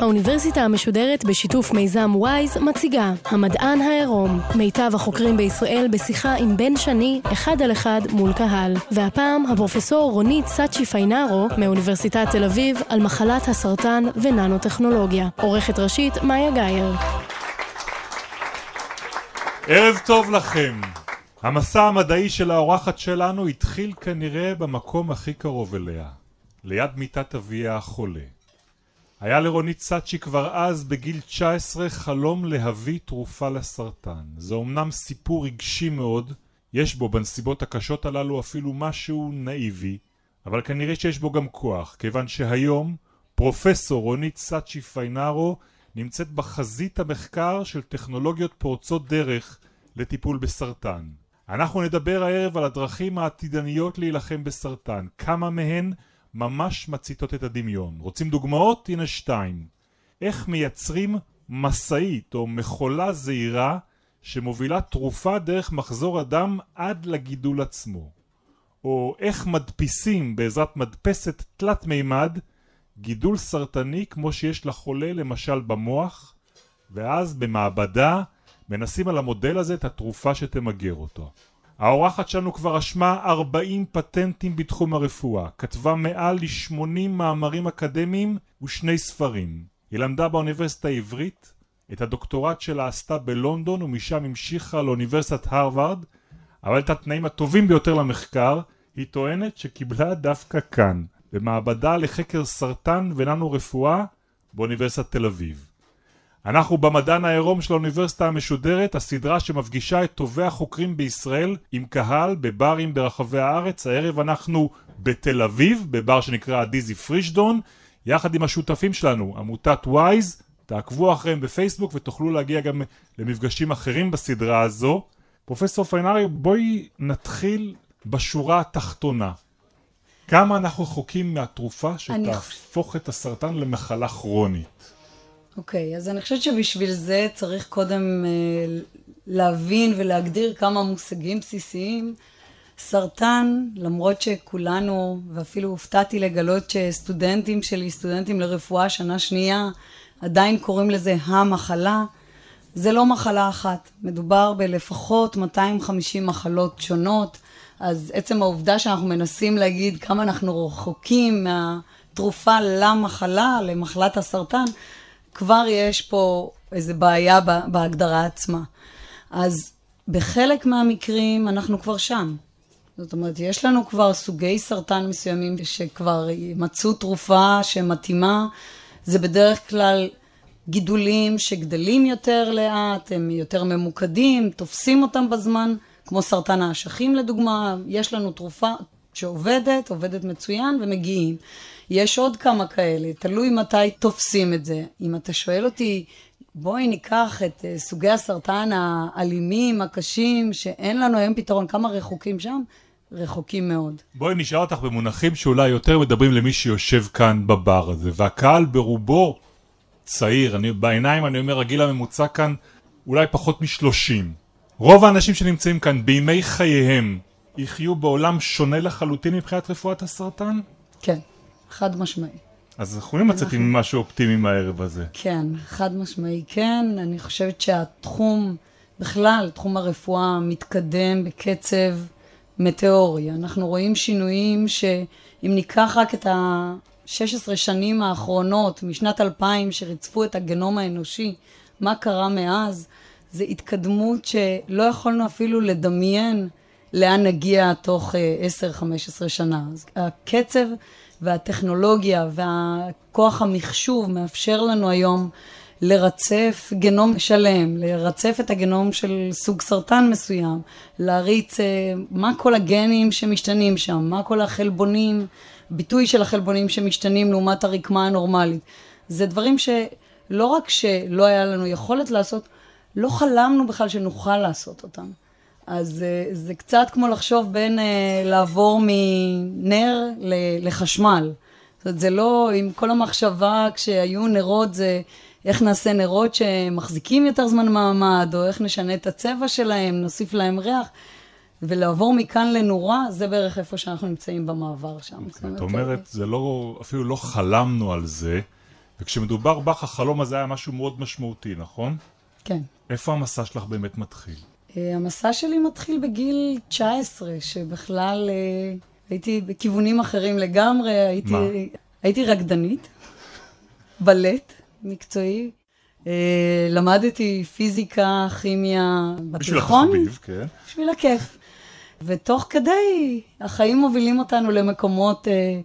האוניברסיטה המשודרת בשיתוף מיזם וויז מציגה המדען העירום, מיטב החוקרים בישראל בשיחה עם בן שני, אחד על אחד מול קהל. והפעם הפרופסור רונית סאצ'י פיינארו מאוניברסיטת תל אביב על מחלת הסרטן וננו-טכנולוגיה. עורכת ראשית מאיה גאייר. ערב טוב לכם. המסע המדעי של האורחת שלנו התחיל כנראה במקום הכי קרוב אליה, ליד מיטת אביה החולה. היה לרונית סאצ'י כבר אז בגיל 19 חלום להביא תרופה לסרטן. זה אמנם סיפור רגשי מאוד, יש בו בנסיבות הקשות הללו אפילו משהו נאיבי, אבל כנראה שיש בו גם כוח, כיוון שהיום פרופסור רונית סאצ'י פיינארו נמצאת בחזית המחקר של טכנולוגיות פורצות דרך לטיפול בסרטן. אנחנו נדבר הערב על הדרכים העתידניות להילחם בסרטן, כמה מהן ממש מציתות את הדמיון. רוצים דוגמאות? הנה שתיים. איך מייצרים משאית או מכולה זעירה שמובילה תרופה דרך מחזור הדם עד לגידול עצמו. או איך מדפיסים בעזרת מדפסת תלת מימד גידול סרטני כמו שיש לחולה למשל במוח ואז במעבדה מנסים על המודל הזה את התרופה שתמגר אותו. האורחת שלנו כבר רשמה 40 פטנטים בתחום הרפואה, כתבה מעל ל-80 מאמרים אקדמיים ושני ספרים. היא למדה באוניברסיטה העברית, את הדוקטורט שלה עשתה בלונדון ומשם המשיכה לאוניברסיטת הרווארד, אבל את התנאים הטובים ביותר למחקר היא טוענת שקיבלה דווקא כאן, במעבדה לחקר סרטן וננו רפואה באוניברסיטת תל אביב. אנחנו במדען העירום של האוניברסיטה המשודרת, הסדרה שמפגישה את טובי החוקרים בישראל עם קהל בברים ברחבי הארץ. הערב אנחנו בתל אביב, בבר שנקרא דיזי פרישדון, יחד עם השותפים שלנו, עמותת וויז. תעקבו אחריהם בפייסבוק ותוכלו להגיע גם למפגשים אחרים בסדרה הזו. פרופסור פיינארי, בואי נתחיל בשורה התחתונה. כמה אנחנו רחוקים מהתרופה שתהפוך את הסרטן למחלה כרונית? אוקיי, okay, אז אני חושבת שבשביל זה צריך קודם אה, להבין ולהגדיר כמה מושגים בסיסיים. סרטן, למרות שכולנו, ואפילו הופתעתי לגלות שסטודנטים שלי, סטודנטים לרפואה שנה שנייה, עדיין קוראים לזה המחלה, זה לא מחלה אחת. מדובר בלפחות 250 מחלות שונות, אז עצם העובדה שאנחנו מנסים להגיד כמה אנחנו רחוקים מהתרופה למחלה, למחלת הסרטן, כבר יש פה איזו בעיה בהגדרה עצמה. אז בחלק מהמקרים אנחנו כבר שם. זאת אומרת, יש לנו כבר סוגי סרטן מסוימים שכבר מצאו תרופה שמתאימה. זה בדרך כלל גידולים שגדלים יותר לאט, הם יותר ממוקדים, תופסים אותם בזמן, כמו סרטן האשכים לדוגמה, יש לנו תרופה שעובדת, עובדת מצוין ומגיעים. יש עוד כמה כאלה, תלוי מתי תופסים את זה. אם אתה שואל אותי, בואי ניקח את uh, סוגי הסרטן האלימים, הקשים, שאין לנו היום פתרון, כמה רחוקים שם? רחוקים מאוד. בואי נשאל אותך במונחים שאולי יותר מדברים למי שיושב כאן בבר הזה, והקהל ברובו צעיר, אני, בעיניים אני אומר הגיל הממוצע כאן אולי פחות משלושים. רוב האנשים שנמצאים כאן בימי חייהם יחיו בעולם שונה לחלוטין מבחינת רפואת הסרטן? כן. חד משמעי. אז אנחנו יכולים לצאת עם משהו אופטימי מהערב הזה. כן, חד משמעי כן. אני חושבת שהתחום, בכלל, תחום הרפואה מתקדם בקצב מטאורי. אנחנו רואים שינויים שאם ניקח רק את ה-16 שנים האחרונות, משנת 2000, שריצפו את הגנום האנושי, מה קרה מאז? זו התקדמות שלא יכולנו אפילו לדמיין לאן נגיע תוך 10-15 אה, שנה. אז הקצב והטכנולוגיה והכוח המחשוב מאפשר לנו היום לרצף גנום שלם, לרצף את הגנום של סוג סרטן מסוים, להריץ אה, מה כל הגנים שמשתנים שם, מה כל החלבונים, ביטוי של החלבונים שמשתנים לעומת הרקמה הנורמלית. זה דברים שלא רק שלא היה לנו יכולת לעשות, לא חלמנו בכלל שנוכל לעשות אותם. אז uh, זה קצת כמו לחשוב בין uh, לעבור מנר לחשמל. זאת אומרת, זה לא, עם כל המחשבה כשהיו נרות זה איך נעשה נרות שמחזיקים יותר זמן מעמד, או איך נשנה את הצבע שלהם, נוסיף להם ריח. ולעבור מכאן לנורה, זה בערך איפה שאנחנו נמצאים במעבר שם. זאת אומרת, זה לא, אפילו לא חלמנו על זה, וכשמדובר בך, החלום הזה היה משהו מאוד משמעותי, נכון? כן. איפה המסע שלך באמת מתחיל? אה, המסע שלי מתחיל בגיל 19, שבכלל אה, הייתי בכיוונים אחרים לגמרי. הייתי, מה? הייתי רקדנית, בלט מקצועי. אה, למדתי פיזיקה, כימיה בתיכון. בשביל התחביב, כן. בשביל הכיף. ותוך כדי, החיים מובילים אותנו למקומות אה,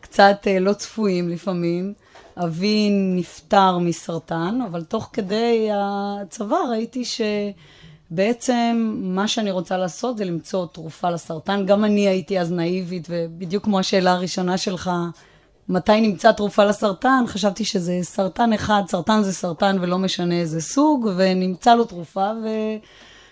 קצת אה, לא צפויים לפעמים. אבי נפטר מסרטן, אבל תוך כדי הצבא ראיתי שבעצם מה שאני רוצה לעשות זה למצוא תרופה לסרטן. גם אני הייתי אז נאיבית, ובדיוק כמו השאלה הראשונה שלך, מתי נמצא תרופה לסרטן, חשבתי שזה סרטן אחד, סרטן זה סרטן ולא משנה איזה סוג, ונמצא לו תרופה,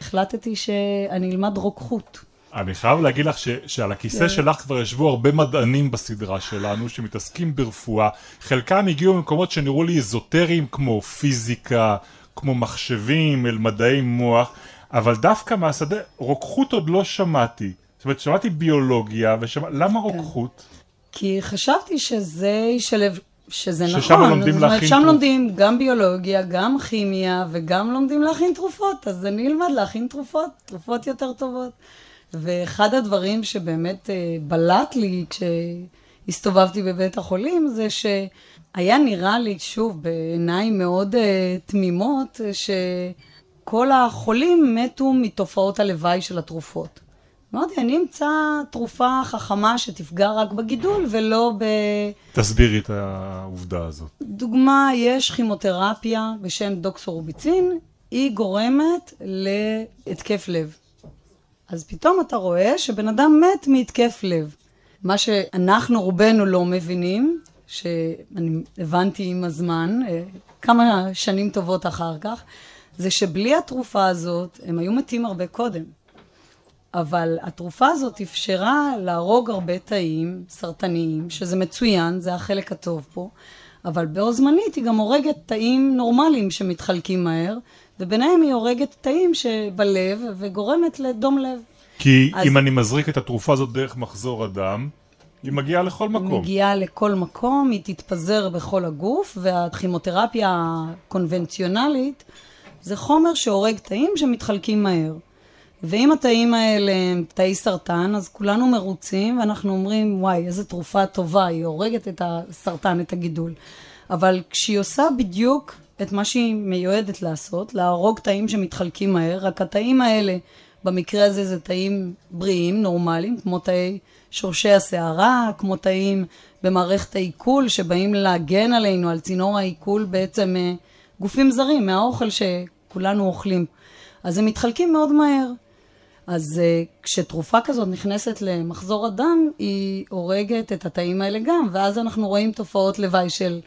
והחלטתי שאני אלמד רוקחות. אני חייב להגיד לך ש, שעל הכיסא yeah. כן. שלך כבר ישבו הרבה מדענים בסדרה שלנו שמתעסקים ברפואה. חלקם הגיעו ממקומות שנראו לי אזוטריים כמו פיזיקה, כמו מחשבים, אל מדעי מוח, אבל דווקא מהשדה, רוקחות עוד לא שמעתי. זאת אומרת, שמעתי ביולוגיה, ושמע... למה כן. רוקחות? כי חשבתי שזה ישלב, שזה ששם נכון. ששם לומדים להכין תרופות. שם לומדים גם ביולוגיה, גם כימיה, וגם לומדים להכין תרופות. אז אני אלמד להכין תרופות, תרופות יותר טובות. ואחד הדברים שבאמת אה, בלט לי כשהסתובבתי בבית החולים, זה שהיה נראה לי, שוב, בעיניים מאוד uh, תמימות, שכל החולים מתו מתופעות הלוואי של התרופות. אמרתי, אני אמצא תרופה חכמה שתפגע רק בגידול ולא ב... תסבירי את העובדה הזאת. דוגמה, יש כימותרפיה בשם דוקסורוביצין, היא גורמת להתקף לב. אז פתאום אתה רואה שבן אדם מת מהתקף לב. מה שאנחנו רובנו לא מבינים, שאני הבנתי עם הזמן, אה, כמה שנים טובות אחר כך, זה שבלי התרופה הזאת הם היו מתים הרבה קודם. אבל התרופה הזאת אפשרה להרוג הרבה תאים סרטניים, שזה מצוין, זה החלק הטוב פה, אבל בו זמנית היא גם הורגת תאים נורמליים שמתחלקים מהר, וביניהם היא הורגת תאים שבלב וגורמת לדום לב. כי אז... אם אני מזריק את התרופה הזאת דרך מחזור הדם, היא מגיעה לכל מקום. היא מגיעה לכל מקום, היא תתפזר בכל הגוף, והכימותרפיה הקונבנציונלית זה חומר שהורג תאים שמתחלקים מהר. ואם התאים האלה הם תאי סרטן, אז כולנו מרוצים, ואנחנו אומרים, וואי, איזה תרופה טובה, היא הורגת את הסרטן, את הגידול. אבל כשהיא עושה בדיוק את מה שהיא מיועדת לעשות, להרוג תאים שמתחלקים מהר, רק התאים האלה, במקרה הזה זה תאים בריאים, נורמליים, כמו תאי שורשי הסערה, כמו תאים במערכת העיכול, שבאים להגן עלינו, על צינור העיכול בעצם אה, גופים זרים, מהאוכל שכולנו אוכלים. אז הם מתחלקים מאוד מהר. אז uh, כשתרופה כזאת נכנסת למחזור הדם, היא הורגת את התאים האלה גם, ואז אנחנו רואים תופעות לוואי של...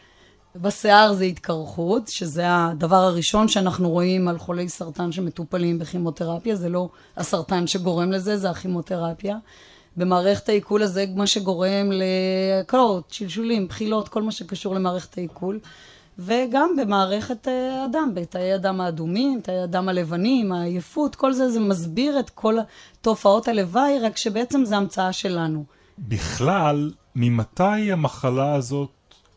בשיער זה התקרחות, שזה הדבר הראשון שאנחנו רואים על חולי סרטן שמטופלים בכימותרפיה, זה לא הסרטן שגורם לזה, זה הכימותרפיה. במערכת העיכול הזה, מה שגורם לקלות, שלשולים, בחילות, כל מה שקשור למערכת העיכול. וגם במערכת אה, הדם, בתאי הדם האדומים, תאי הדם הלבנים, העייפות, כל זה, זה מסביר את כל תופעות הלוואי, רק שבעצם זה המצאה שלנו. בכלל, ממתי המחלה הזאת,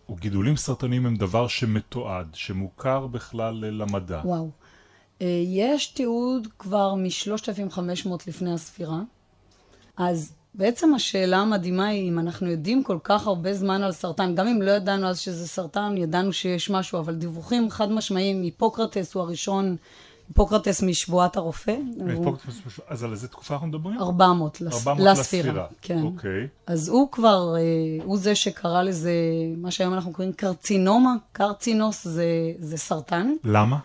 או גידולים סרטניים הם דבר שמתועד, שמוכר בכלל למדע? וואו. אה, יש תיעוד כבר מ-3500 לפני הספירה. אז בעצם השאלה המדהימה היא אם אנחנו יודעים כל כך הרבה זמן על סרטן, גם אם לא ידענו אז שזה סרטן, ידענו שיש משהו, אבל דיווחים חד משמעיים, היפוקרטס הוא הראשון, היפוקרטס משבועת הרופא. אז על איזה תקופה אנחנו מדברים? 400, 400 לספירה. כן. אוקיי. אז הוא כבר, אה, הוא זה שקרא לזה, מה שהיום אנחנו קוראים קרצינומה, קרצינוס זה, זה סרטן. למה?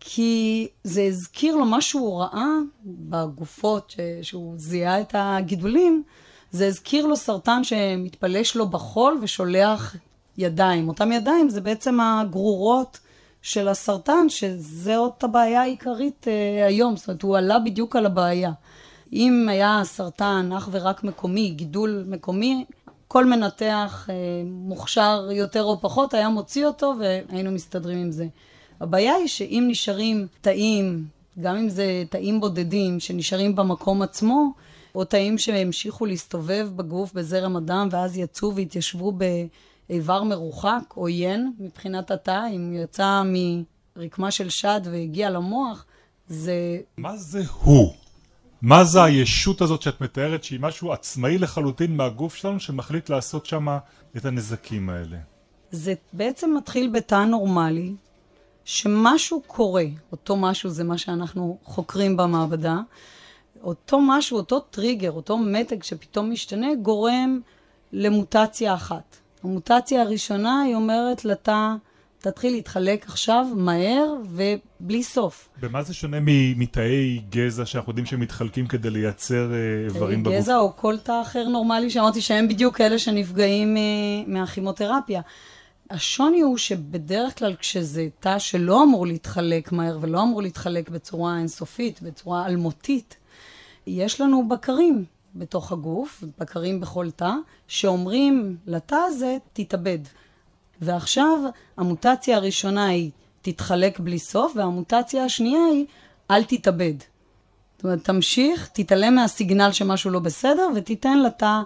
כי זה הזכיר לו מה שהוא ראה בגופות, ש... שהוא זיהה את הגידולים, זה הזכיר לו סרטן שמתפלש לו בחול ושולח ידיים. אותם ידיים זה בעצם הגרורות של הסרטן, שזאת הבעיה העיקרית אה, היום, זאת אומרת, הוא עלה בדיוק על הבעיה. אם היה סרטן אך ורק מקומי, גידול מקומי, כל מנתח אה, מוכשר יותר או פחות היה מוציא אותו והיינו מסתדרים עם זה. הבעיה היא שאם נשארים תאים, גם אם זה תאים בודדים שנשארים במקום עצמו, או תאים שהמשיכו להסתובב בגוף בזרם הדם ואז יצאו והתיישבו באיבר מרוחק, עוין מבחינת התא, אם יצא מרקמה של שד והגיע למוח, זה... מה זה הוא? מה זה הישות הזאת שאת מתארת שהיא משהו עצמאי לחלוטין מהגוף שלנו שמחליט לעשות שם את הנזקים האלה? זה בעצם מתחיל בתא נורמלי, שמשהו קורה, אותו משהו זה מה שאנחנו חוקרים במעבדה, אותו משהו, אותו טריגר, אותו מתג שפתאום משתנה, גורם למוטציה אחת. המוטציה הראשונה היא אומרת לתא, תתחיל להתחלק עכשיו מהר ובלי סוף. במה זה שונה מתאי גזע שאנחנו יודעים שהם מתחלקים כדי לייצר אה, איברים בגוף? תאי גזע או כל תא אחר נורמלי שאמרתי שהם בדיוק אלה שנפגעים אה, מהכימותרפיה. השוני הוא שבדרך כלל כשזה תא שלא אמור להתחלק מהר ולא אמור להתחלק בצורה אינסופית, בצורה אלמותית, יש לנו בקרים בתוך הגוף, בקרים בכל תא, שאומרים לתא הזה, תתאבד. ועכשיו המוטציה הראשונה היא תתחלק בלי סוף, והמוטציה השנייה היא אל תתאבד. זאת אומרת, תמשיך, תתעלם מהסיגנל שמשהו לא בסדר, ותיתן לתא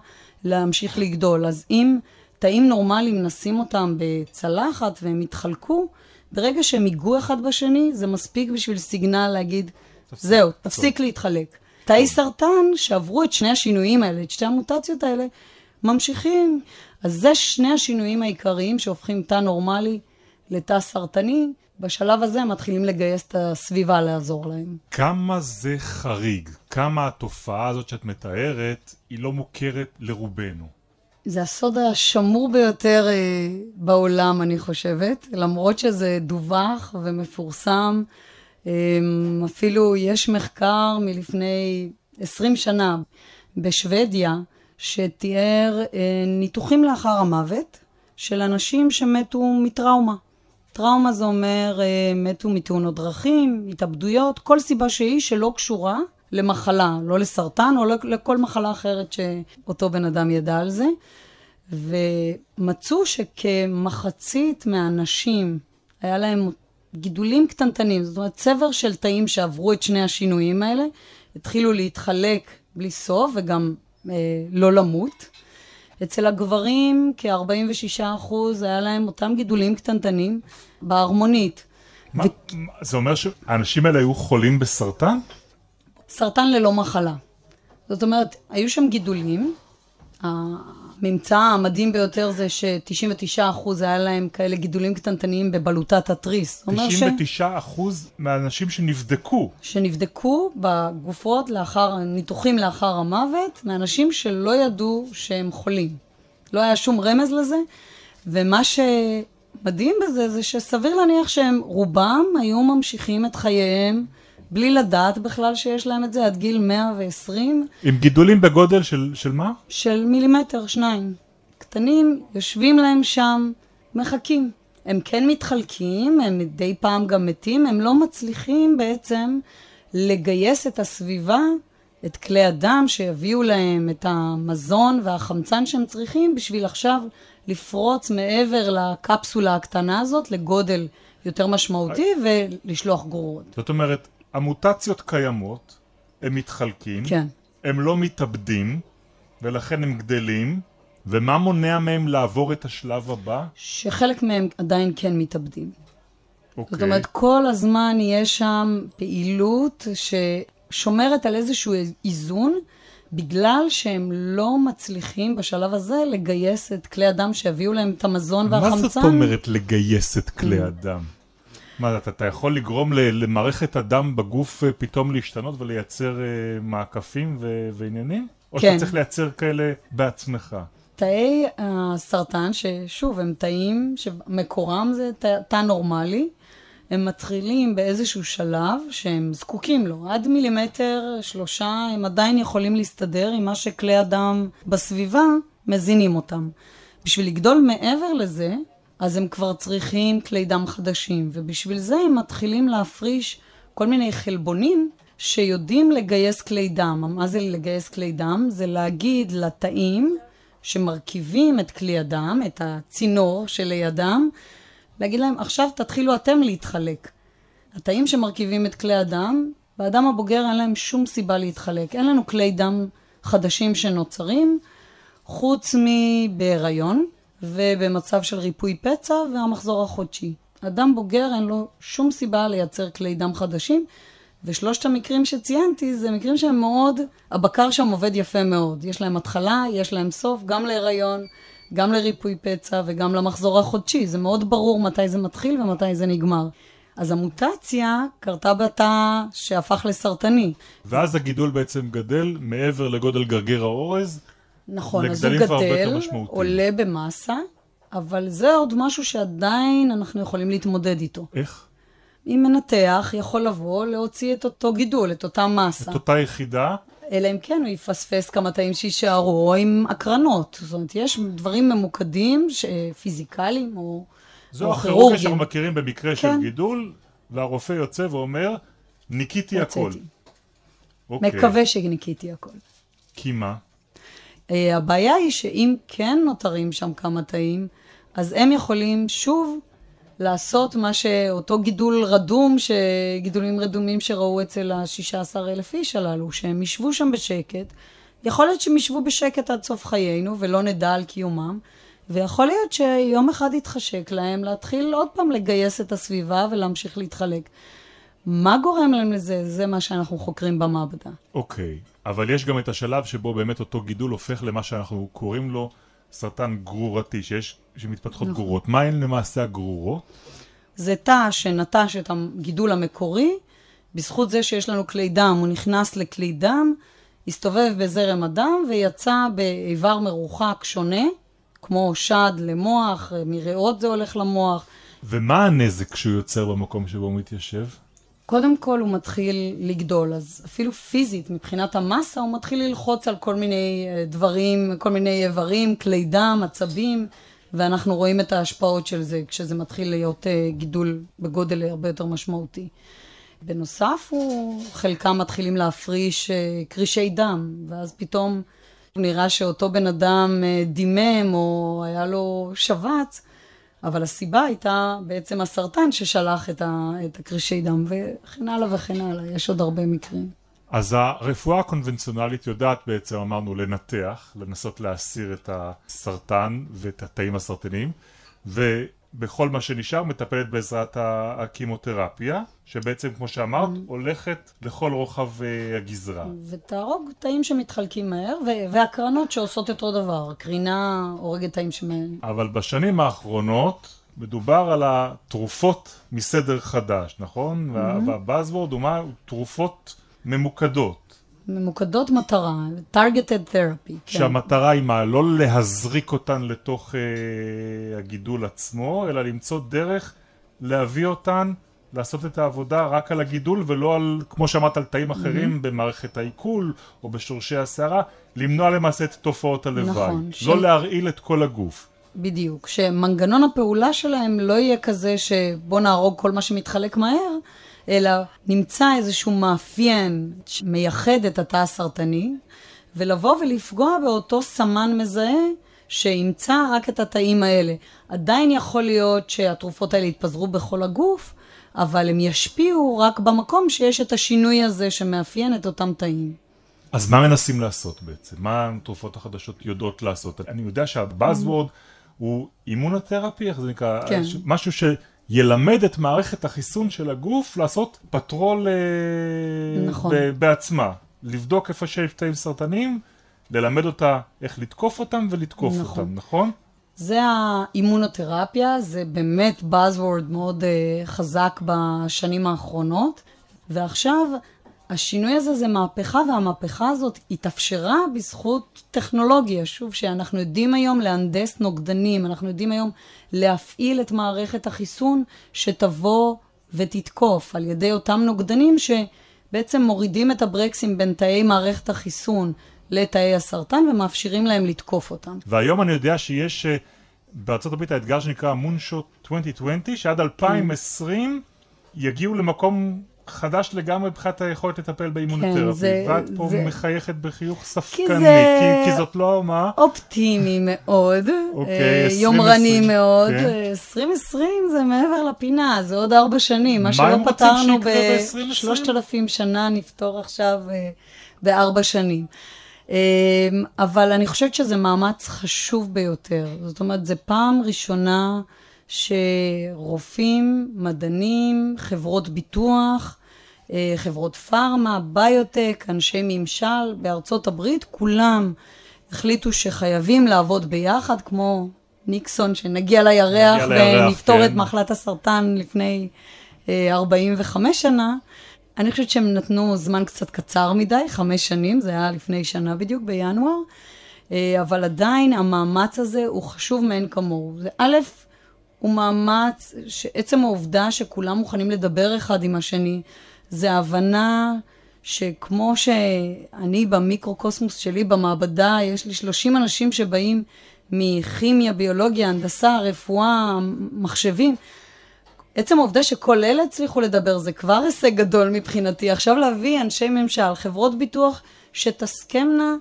להמשיך לגדול. אז אם תאים נורמליים, נשים אותם בצלחת והם יתחלקו, ברגע שהם ייגעו אחד בשני, זה מספיק בשביל סיגנל להגיד, זהו, תפסיק להתחלק. תאי סרטן שעברו את שני השינויים האלה, את שתי המוטציות האלה, ממשיכים. אז זה שני השינויים העיקריים שהופכים תא נורמלי לתא סרטני. בשלב הזה הם מתחילים לגייס את הסביבה לעזור להם. כמה זה חריג? כמה התופעה הזאת שאת מתארת היא לא מוכרת לרובנו? זה הסוד השמור ביותר אה, בעולם, אני חושבת, למרות שזה דווח ומפורסם. אה, אפילו יש מחקר מלפני 20 שנה בשוודיה, שתיאר אה, ניתוחים לאחר המוות של אנשים שמתו מטראומה. טראומה זה אומר אה, מתו מתאונות דרכים, התאבדויות, כל סיבה שהיא שלא קשורה למחלה, לא לסרטן או לכל מחלה אחרת שאותו בן אדם ידע על זה. ומצאו שכמחצית מהאנשים היה להם גידולים קטנטנים, זאת אומרת צבר של תאים שעברו את שני השינויים האלה, התחילו להתחלק בלי סוף וגם אה, לא למות. אצל הגברים כ-46% היה להם אותם גידולים קטנטנים בהרמונית. מה, ו... זה אומר שהאנשים האלה היו חולים בסרטן? סרטן ללא מחלה. זאת אומרת, היו שם גידולים, הממצא המדהים ביותר זה ש-99% היה להם כאלה גידולים קטנטניים בבלוטת התריס. 99% ש... מהאנשים שנבדקו. שנבדקו בגופות לאחר, ניתוחים לאחר המוות, מאנשים שלא ידעו שהם חולים. לא היה שום רמז לזה, ומה שמדהים בזה זה שסביר להניח שהם רובם היו ממשיכים את חייהם. בלי לדעת בכלל שיש להם את זה, עד גיל 120. עם גידולים בגודל של, של מה? של מילימטר, שניים. קטנים, יושבים להם שם, מחכים. הם כן מתחלקים, הם מדי פעם גם מתים, הם לא מצליחים בעצם לגייס את הסביבה, את כלי הדם שיביאו להם את המזון והחמצן שהם צריכים בשביל עכשיו לפרוץ מעבר לקפסולה הקטנה הזאת לגודל יותר משמעותי ולשלוח גרורות. זאת אומרת, המוטציות קיימות, הם מתחלקים, כן. הם לא מתאבדים, ולכן הם גדלים, ומה מונע מהם לעבור את השלב הבא? שחלק מהם עדיין כן מתאבדים. אוקיי. זאת אומרת, כל הזמן יש שם פעילות ששומרת על איזשהו איזון, בגלל שהם לא מצליחים בשלב הזה לגייס את כלי הדם שיביאו להם את המזון והחמצן. מה זאת אומרת לגייס את כלי הדם? מה, אתה, אתה יכול לגרום למערכת הדם בגוף אה, פתאום להשתנות ולייצר uh, מעקפים ו- ועניינים? או כן. שאתה צריך לייצר כאלה בעצמך? תאי הסרטן, ששוב, הם תאים שמקורם זה תא, תא נורמלי, הם מתחילים באיזשהו שלב שהם זקוקים לו. עד מילימטר, שלושה, הם עדיין יכולים להסתדר עם מה שכלי הדם בסביבה מזינים אותם. בשביל לגדול מעבר לזה, אז הם כבר צריכים כלי דם חדשים, ובשביל זה הם מתחילים להפריש כל מיני חלבונים שיודעים לגייס כלי דם. מה זה לגייס כלי דם? זה להגיד לתאים שמרכיבים את כלי הדם, את הצינור שלידם, להגיד להם, עכשיו תתחילו אתם להתחלק. התאים שמרכיבים את כלי הדם, באדם הבוגר אין להם שום סיבה להתחלק. אין לנו כלי דם חדשים שנוצרים, חוץ מבהיריון ובמצב של ריפוי פצע והמחזור החודשי. אדם בוגר אין לו שום סיבה לייצר כלי דם חדשים, ושלושת המקרים שציינתי זה מקרים שהם מאוד, הבקר שם עובד יפה מאוד. יש להם התחלה, יש להם סוף, גם להיריון, גם לריפוי פצע וגם למחזור החודשי. זה מאוד ברור מתי זה מתחיל ומתי זה נגמר. אז המוטציה קרתה בתא שהפך לסרטני. ואז הגידול בעצם גדל מעבר לגודל גרגיר האורז. נכון, אז הוא גדל, עולה במסה, אבל זה עוד משהו שעדיין אנחנו יכולים להתמודד איתו. איך? אם מנתח יכול לבוא להוציא את אותו גידול, את אותה מסה. את אותה יחידה? אלא אם כן הוא יפספס כמה תאים שיישארו, או עם הקרנות. זאת אומרת, יש דברים ממוקדים, פיזיקליים או... זו הכירורגיה שאנחנו מכירים במקרה כן. של גידול, והרופא יוצא ואומר, ניקיתי הכל. אוקיי. מקווה שניקיתי הכל. כי מה? Uh, הבעיה היא שאם כן נותרים שם כמה תאים, אז הם יכולים שוב לעשות מה שאותו גידול רדום, גידולים רדומים שראו אצל ה-16 אלף איש הללו, שהם ישבו שם בשקט. יכול להיות שהם ישבו בשקט עד סוף חיינו ולא נדע על קיומם, ויכול להיות שיום אחד יתחשק להם להתחיל עוד פעם לגייס את הסביבה ולהמשיך להתחלק. מה גורם להם לזה? זה מה שאנחנו חוקרים במעבדה. אוקיי, okay. אבל יש גם את השלב שבו באמת אותו גידול הופך למה שאנחנו קוראים לו סרטן גרורתי, שיש, שמתפתחות נכון. גרורות. מה הן למעשה הגרורות? זה תא שנטש את הגידול המקורי, בזכות זה שיש לנו כלי דם, הוא נכנס לכלי דם, הסתובב בזרם הדם ויצא באיבר מרוחק שונה, כמו שד למוח, מריאות זה הולך למוח. ומה הנזק שהוא יוצר במקום שבו הוא מתיישב? קודם כל הוא מתחיל לגדול, אז אפילו פיזית, מבחינת המסה, הוא מתחיל ללחוץ על כל מיני אה, דברים, כל מיני איברים, כלי דם, עצבים, ואנחנו רואים את ההשפעות של זה כשזה מתחיל להיות אה, גידול בגודל הרבה יותר משמעותי. בנוסף, הוא, חלקם מתחילים להפריש אה, קרישי דם, ואז פתאום נראה שאותו בן אדם דימם או היה לו שבץ, אבל הסיבה הייתה בעצם הסרטן ששלח את, ה, את הקרישי דם, וכן הלאה וכן הלאה, יש עוד הרבה מקרים. אז הרפואה הקונבנציונלית יודעת בעצם, אמרנו, לנתח, לנסות להסיר את הסרטן ואת התאים הסרטניים, ו... בכל מה שנשאר מטפלת בעזרת הקימותרפיה, שבעצם כמו שאמרת mm. הולכת לכל רוחב uh, הגזרה. ותהרוג תאים שמתחלקים מהר, והקרנות שעושות אותו דבר, קרינה הורגת תאים שמהם. אבל בשנים האחרונות מדובר על התרופות מסדר חדש, נכון? Mm-hmm. והבאזוורד הוא מה? תרופות ממוקדות. ממוקדות מטרה, targeted therapy. כן. שהמטרה היא מה? לא להזריק אותן לתוך אה, הגידול עצמו, אלא למצוא דרך להביא אותן, לעשות את העבודה רק על הגידול ולא על, כמו שאמרת, על תאים אחרים mm-hmm. במערכת העיכול או בשורשי הסערה, למנוע למעשה את תופעות הלוואי. נכון. לא ש... להרעיל את כל הגוף. בדיוק, שמנגנון הפעולה שלהם לא יהיה כזה שבוא נהרוג כל מה שמתחלק מהר, אלא נמצא איזשהו מאפיין שמייחד את התא הסרטני, ולבוא ולפגוע באותו סמן מזהה שימצא רק את התאים האלה. עדיין יכול להיות שהתרופות האלה יתפזרו בכל הגוף, אבל הם ישפיעו רק במקום שיש את השינוי הזה שמאפיין את אותם תאים. אז מה מנסים לעשות בעצם? מה התרופות החדשות יודעות לעשות? אני יודע שהבאזוורד הוא אימונותרפי, איך זה נקרא? כן. משהו. ילמד את מערכת החיסון של הגוף לעשות פטרול אה, נכון. בעצמה. לבדוק איפה שיש תאים סרטניים, ללמד אותה איך לתקוף אותם ולתקוף נכון. אותם, נכון? זה האימונותרפיה, זה באמת Buzzword מאוד uh, חזק בשנים האחרונות, ועכשיו השינוי הזה זה מהפכה, והמהפכה הזאת התאפשרה בזכות טכנולוגיה. שוב, שאנחנו יודעים היום להנדס נוגדנים, אנחנו יודעים היום להפעיל את מערכת החיסון שתבוא ותתקוף על ידי אותם נוגדנים שבעצם מורידים את הברקסים בין תאי מערכת החיסון לתאי הסרטן ומאפשרים להם לתקוף אותם. והיום אני יודע שיש... בארצות הברית האתגר שנקרא מונשוט 2020, שעד 2020 יגיעו למקום חדש לגמרי מבחינת היכולת לטפל באימונותרפי. כן, זה- ואת פה זה- מחייכת בחיוך ספקני, זה- כי, כי זאת לא מה? אופטימי מאוד, אוקיי, אה, 2020, יומרני מאוד. כן. אה, 2020 זה מעבר לפינה, זה עוד ארבע שנים. מה שלא פתרנו שיקרה ב-2020? בשלושת אלפים שנה, נפתור עכשיו אה, בארבע שנים. אה, אבל אני חושבת שזה מאמץ חשוב ביותר. זאת אומרת, זו פעם ראשונה שרופאים, מדענים, חברות ביטוח, אה, חברות פארמה, ביוטק, אנשי ממשל בארצות הברית, כולם החליטו שחייבים לעבוד ביחד, כמו ניקסון, שנגיע לירח ונפתור כן. את מחלת הסרטן לפני אה, 45 שנה. אני חושבת שהם נתנו זמן קצת קצר מדי, חמש שנים, זה היה לפני שנה בדיוק, בינואר, אה, אבל עדיין המאמץ הזה הוא חשוב מאין כמוהו. זה א', הוא מאמץ, שעצם העובדה שכולם מוכנים לדבר אחד עם השני, זה הבנה שכמו שאני במיקרוקוסמוס שלי במעבדה, יש לי 30 אנשים שבאים מכימיה, ביולוגיה, הנדסה, רפואה, מחשבים. עצם העובדה שכל אלה הצליחו לדבר זה כבר הישג גדול מבחינתי. עכשיו להביא אנשי ממשל, חברות ביטוח, שתסכמנה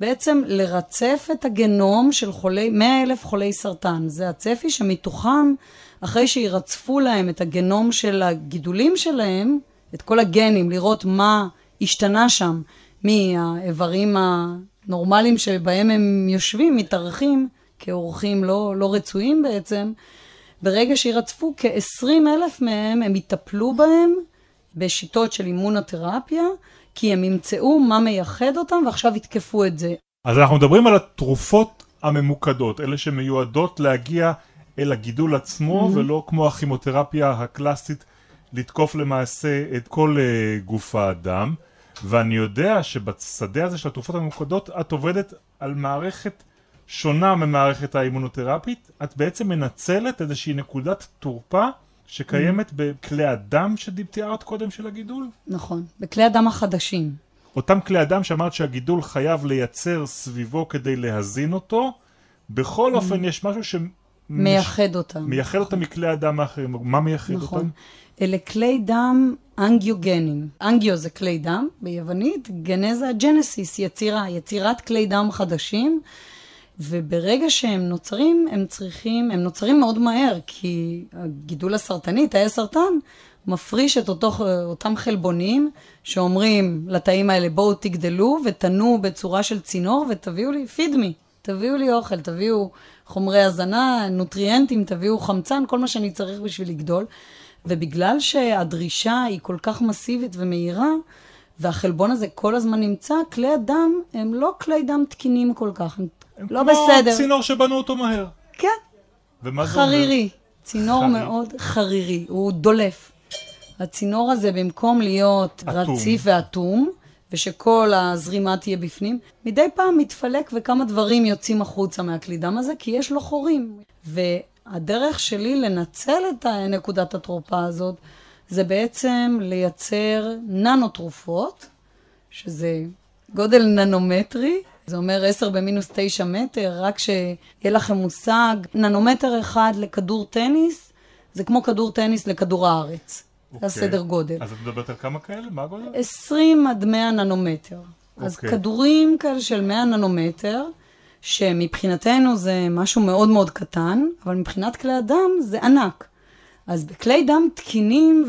בעצם לרצף את הגנום של חולי, 100 אלף חולי סרטן. זה הצפי שמתוכם, אחרי שירצפו להם את הגנום של הגידולים שלהם, את כל הגנים, לראות מה השתנה שם מהאיברים הנורמליים שבהם הם יושבים, מתארחים כאורחים לא, לא רצויים בעצם, ברגע שירצפו כ-20 אלף מהם, הם יטפלו בהם בשיטות של אימונותרפיה, כי הם ימצאו מה מייחד אותם ועכשיו יתקפו את זה. אז אנחנו מדברים על התרופות הממוקדות, אלה שמיועדות להגיע אל הגידול עצמו, Mm-hmm. ולא כמו הכימותרפיה הקלאסית, לתקוף למעשה את כל uh, גוף האדם. ואני יודע שבשדה הזה של התרופות הממוקדות, את עובדת על מערכת שונה ממערכת האימונותרפית. את בעצם מנצלת איזושהי נקודת תורפה שקיימת Mm-hmm. בכלי הדם שתיארת קודם של הגידול? נכון, בכלי הדם החדשים. אותם כלי אדם שאמרת שהגידול חייב לייצר סביבו כדי להזין אותו, בכל אופן יש משהו שמייחד מייחד אותם. אותם מכלי הדם האחרים. מה מייחד נכון. אותם? אלה כלי דם אנגיוגנים. אנגיו זה כלי דם ביוונית, גנזה ג'נסיס, יצירה, יצירת כלי דם חדשים. וברגע שהם נוצרים, הם צריכים, הם נוצרים מאוד מהר, כי הגידול הסרטני, תאי הסרטן, מפריש את אותו, אותם חלבונים שאומרים לתאים האלה, בואו תגדלו ותנו בצורה של צינור ותביאו לי, פיד מי, תביאו לי אוכל, תביאו חומרי הזנה, נוטריאנטים, תביאו חמצן, כל מה שאני צריך בשביל לגדול. ובגלל שהדרישה היא כל כך מסיבית ומהירה, והחלבון הזה כל הזמן נמצא, כלי הדם הם לא כלי דם תקינים כל כך, הם הם לא כמו בסדר. צינור שבנו אותו מהר. כן, ומה זה אומר? חרירי. צינור חרירי. מאוד חרירי, הוא דולף. הצינור הזה, במקום להיות אטום. רציף ואטום, ושכל הזרימה תהיה בפנים, מדי פעם מתפלק וכמה דברים יוצאים החוצה מהכלי דם הזה, כי יש לו חורים. והדרך שלי לנצל את נקודת התרופה הזאת, זה בעצם לייצר ננו תרופות, שזה גודל ננומטרי, זה אומר 10 במינוס 9 מטר, רק שיהיה לכם מושג, ננומטר אחד לכדור טניס, זה כמו כדור טניס לכדור הארץ. זה אוקיי. הסדר גודל. אז את מדברת על כמה כאלה? מה הגודל? 20 עד 100 ננומטר. אז אוקיי. כדורים כאלה של 100 ננומטר, שמבחינתנו זה משהו מאוד מאוד קטן, אבל מבחינת כלי הדם זה ענק. אז בכלי דם תקינים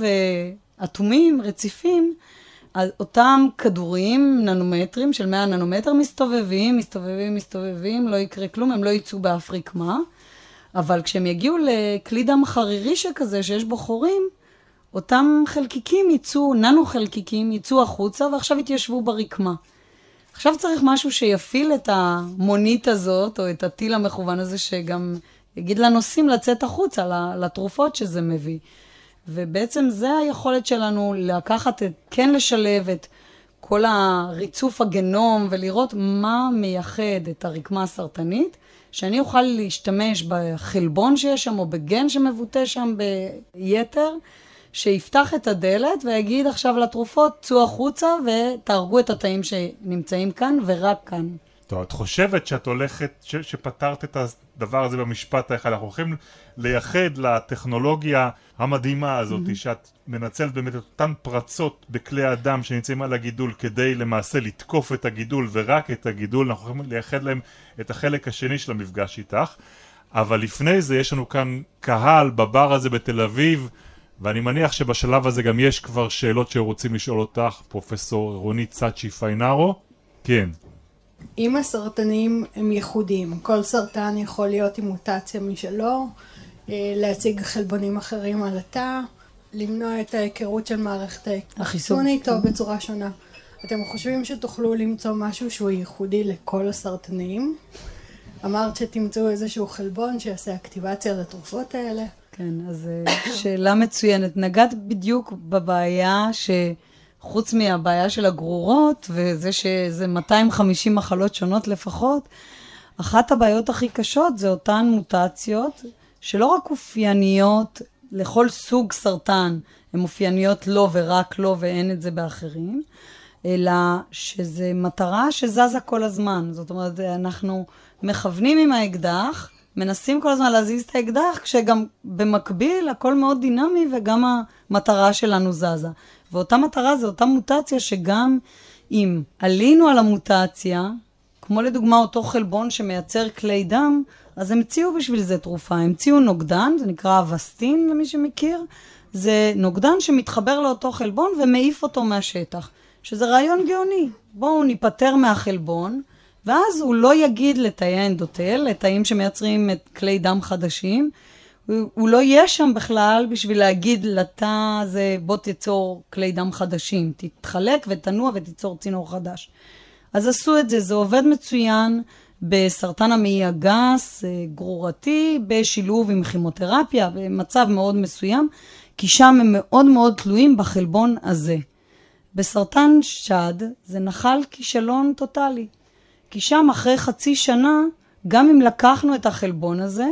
ואטומים, רציפים, אז אותם כדורים, ננומטרים של 100 ננומטר, מסתובבים, מסתובבים, מסתובבים, לא יקרה כלום, הם לא יצאו באף רקמה. אבל כשהם יגיעו לכלי דם חרירי שכזה, שיש בו חורים, אותם חלקיקים יצאו, ננו חלקיקים יצאו החוצה ועכשיו יתיישבו ברקמה. עכשיו צריך משהו שיפעיל את המונית הזאת, או את הטיל המכוון הזה, שגם יגיד לנוסעים לצאת החוצה, לתרופות שזה מביא. ובעצם זה היכולת שלנו לקחת, כן לשלב את כל הריצוף הגנום ולראות מה מייחד את הרקמה הסרטנית, שאני אוכל להשתמש בחלבון שיש שם או בגן שמבוטא שם ביתר, שיפתח את הדלת ויגיד עכשיו לתרופות, צאו החוצה ותהרגו את התאים שנמצאים כאן ורק כאן. טוב, את חושבת שאת הולכת, ש, שפתרת את הדבר הזה במשפט האחד, אנחנו הולכים לייחד לטכנולוגיה המדהימה הזאת, mm-hmm. שאת מנצלת באמת את אותן פרצות בכלי הדם שנמצאים על הגידול כדי למעשה לתקוף את הגידול ורק את הגידול, אנחנו הולכים לייחד להם את החלק השני של המפגש איתך, אבל לפני זה יש לנו כאן קהל בבר הזה בתל אביב, ואני מניח שבשלב הזה גם יש כבר שאלות שרוצים לשאול אותך, פרופסור רונית סאצ'י פיינארו. כן. אם הסרטנים הם ייחודיים, כל סרטן יכול להיות עם מוטציה משלו, אה, להציג חלבונים אחרים על התא, למנוע את ההיכרות של מערכת החיסון איתו בצורה שונה. אתם חושבים שתוכלו למצוא משהו שהוא ייחודי לכל הסרטנים? אמרת שתמצאו איזשהו חלבון שיעשה אקטיבציה לתרופות האלה. כן, אז אה, שאלה מצוינת. נגעת בדיוק בבעיה ש... חוץ מהבעיה של הגרורות, וזה שזה 250 מחלות שונות לפחות, אחת הבעיות הכי קשות זה אותן מוטציות, שלא רק אופייניות לכל סוג סרטן, הן אופייניות לו ורק לו ואין את זה באחרים, אלא שזה מטרה שזזה כל הזמן. זאת אומרת, אנחנו מכוונים עם האקדח, מנסים כל הזמן להזיז את האקדח, כשגם במקביל הכל מאוד דינמי וגם המטרה שלנו זזה. ואותה מטרה זה אותה מוטציה שגם אם עלינו על המוטציה, כמו לדוגמה אותו חלבון שמייצר כלי דם, אז המציאו בשביל זה תרופה. המציאו נוגדן, זה נקרא אבסטין למי שמכיר, זה נוגדן שמתחבר לאותו חלבון ומעיף אותו מהשטח, שזה רעיון גאוני. בואו ניפטר מהחלבון, ואז הוא לא יגיד לתאי האנדוטל, לתאים שמייצרים את כלי דם חדשים, הוא, הוא לא יהיה שם בכלל בשביל להגיד לתא הזה, בוא תיצור כלי דם חדשים, תתחלק ותנוע ותיצור צינור חדש. אז עשו את זה, זה עובד מצוין בסרטן המעי הגס, אה, גרורתי, בשילוב עם כימותרפיה, במצב מאוד מסוים, כי שם הם מאוד מאוד תלויים בחלבון הזה. בסרטן שד זה נחל כישלון טוטאלי. כי שם אחרי חצי שנה, גם אם לקחנו את החלבון הזה,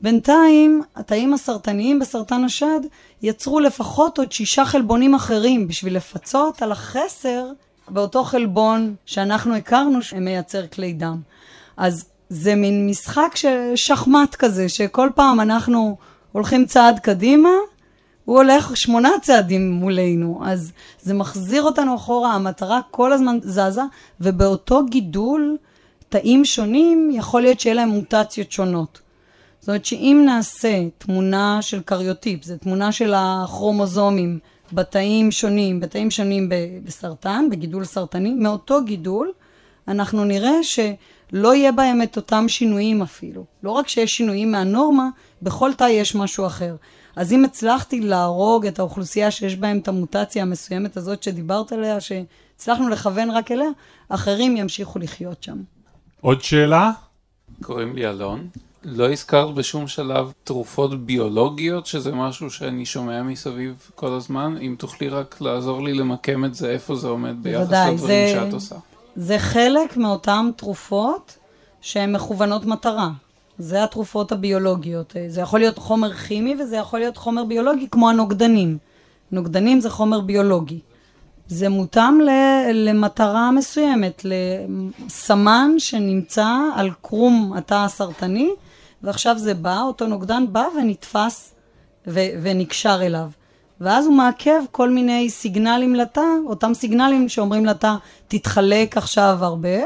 בינתיים התאים הסרטניים בסרטן השד יצרו לפחות עוד שישה חלבונים אחרים בשביל לפצות על החסר באותו חלבון שאנחנו הכרנו שמייצר כלי דם. אז זה מין משחק שחמט כזה, שכל פעם אנחנו הולכים צעד קדימה, הוא הולך שמונה צעדים מולנו, אז זה מחזיר אותנו אחורה, המטרה כל הזמן זזה, ובאותו גידול, תאים שונים, יכול להיות שיהיה להם מוטציות שונות. זאת אומרת שאם נעשה תמונה של קריוטיפ, זו תמונה של הכרומוזומים בתאים שונים, בתאים שונים בסרטן, בגידול סרטני, מאותו גידול, אנחנו נראה שלא יהיה בהם את אותם שינויים אפילו. לא רק שיש שינויים מהנורמה, בכל תא יש משהו אחר. אז אם הצלחתי להרוג את האוכלוסייה שיש בהם את המוטציה המסוימת הזאת שדיברת עליה, שהצלחנו לכוון רק אליה, אחרים ימשיכו לחיות שם. עוד שאלה? קוראים לי אלון. לא הזכרת בשום שלב תרופות ביולוגיות, שזה משהו שאני שומע מסביב כל הזמן. אם תוכלי רק לעזור לי למקם את זה, איפה זה עומד ביחס לדברים זה, שאת עושה. זה חלק מאותן תרופות שהן מכוונות מטרה. זה התרופות הביולוגיות. זה יכול להיות חומר כימי וזה יכול להיות חומר ביולוגי כמו הנוגדנים. נוגדנים זה חומר ביולוגי. זה מותאם למטרה מסוימת, לסמן שנמצא על קרום התא הסרטני, ועכשיו זה בא, אותו נוגדן בא ונתפס ו- ונקשר אליו. ואז הוא מעכב כל מיני סיגנלים לתא, אותם סיגנלים שאומרים לתא, תתחלק עכשיו הרבה, אה,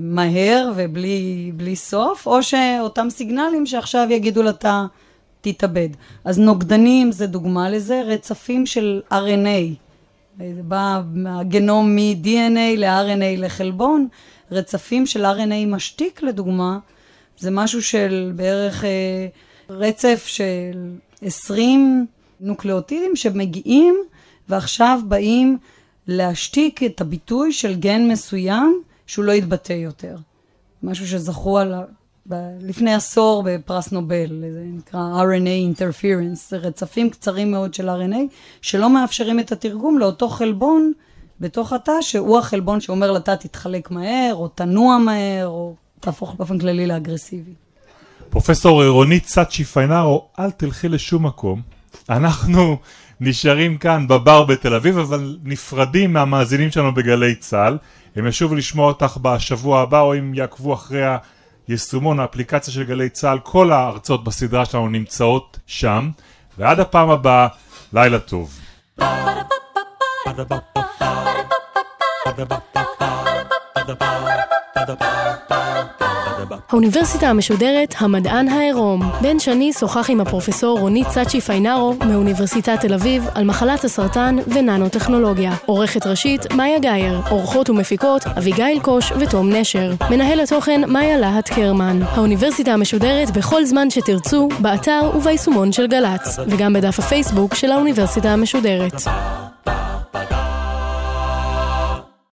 מהר ובלי סוף, או שאותם סיגנלים שעכשיו יגידו לתא, תתאבד. אז נוגדנים זה דוגמה לזה, רצפים של RNA. זה בא מהגנום מ-DNA ל-RNA לחלבון, רצפים של RNA משתיק לדוגמה, זה משהו של בערך אה, רצף של 20 נוקלאוטידים שמגיעים ועכשיו באים להשתיק את הביטוי של גן מסוים שהוא לא יתבטא יותר. משהו שזכו על, ב- לפני עשור בפרס נובל, זה נקרא RNA interference, זה רצפים קצרים מאוד של RNA שלא מאפשרים את התרגום לאותו חלבון בתוך התא שהוא החלבון שאומר לתא תתחלק מהר או תנוע מהר או תהפוך באופן כללי לאגרסיבי. פרופסור רונית סאצ'י פיינארו, אל תלכי לשום מקום. אנחנו נשארים כאן בבר בתל אביב, אבל נפרדים מהמאזינים שלנו בגלי צה"ל. הם ישובו לשמוע אותך בשבוע הבא, או אם יעקבו אחרי היישומון, האפליקציה של גלי צה"ל, כל ההרצאות בסדרה שלנו נמצאות שם. ועד הפעם הבאה, לילה טוב. האוניברסיטה המשודרת, המדען העירום. בן שני שוחח עם הפרופסור רונית סאצ'י פיינארו מאוניברסיטת תל אביב על מחלת הסרטן וננו-טכנולוגיה. עורכת ראשית, מאיה גאייר. עורכות ומפיקות, אביגיל קוש ותום נשר. מנהל התוכן, מאיה להט קרמן. האוניברסיטה המשודרת בכל זמן שתרצו, באתר וביישומון של גל"צ, וגם בדף הפייסבוק של האוניברסיטה המשודרת.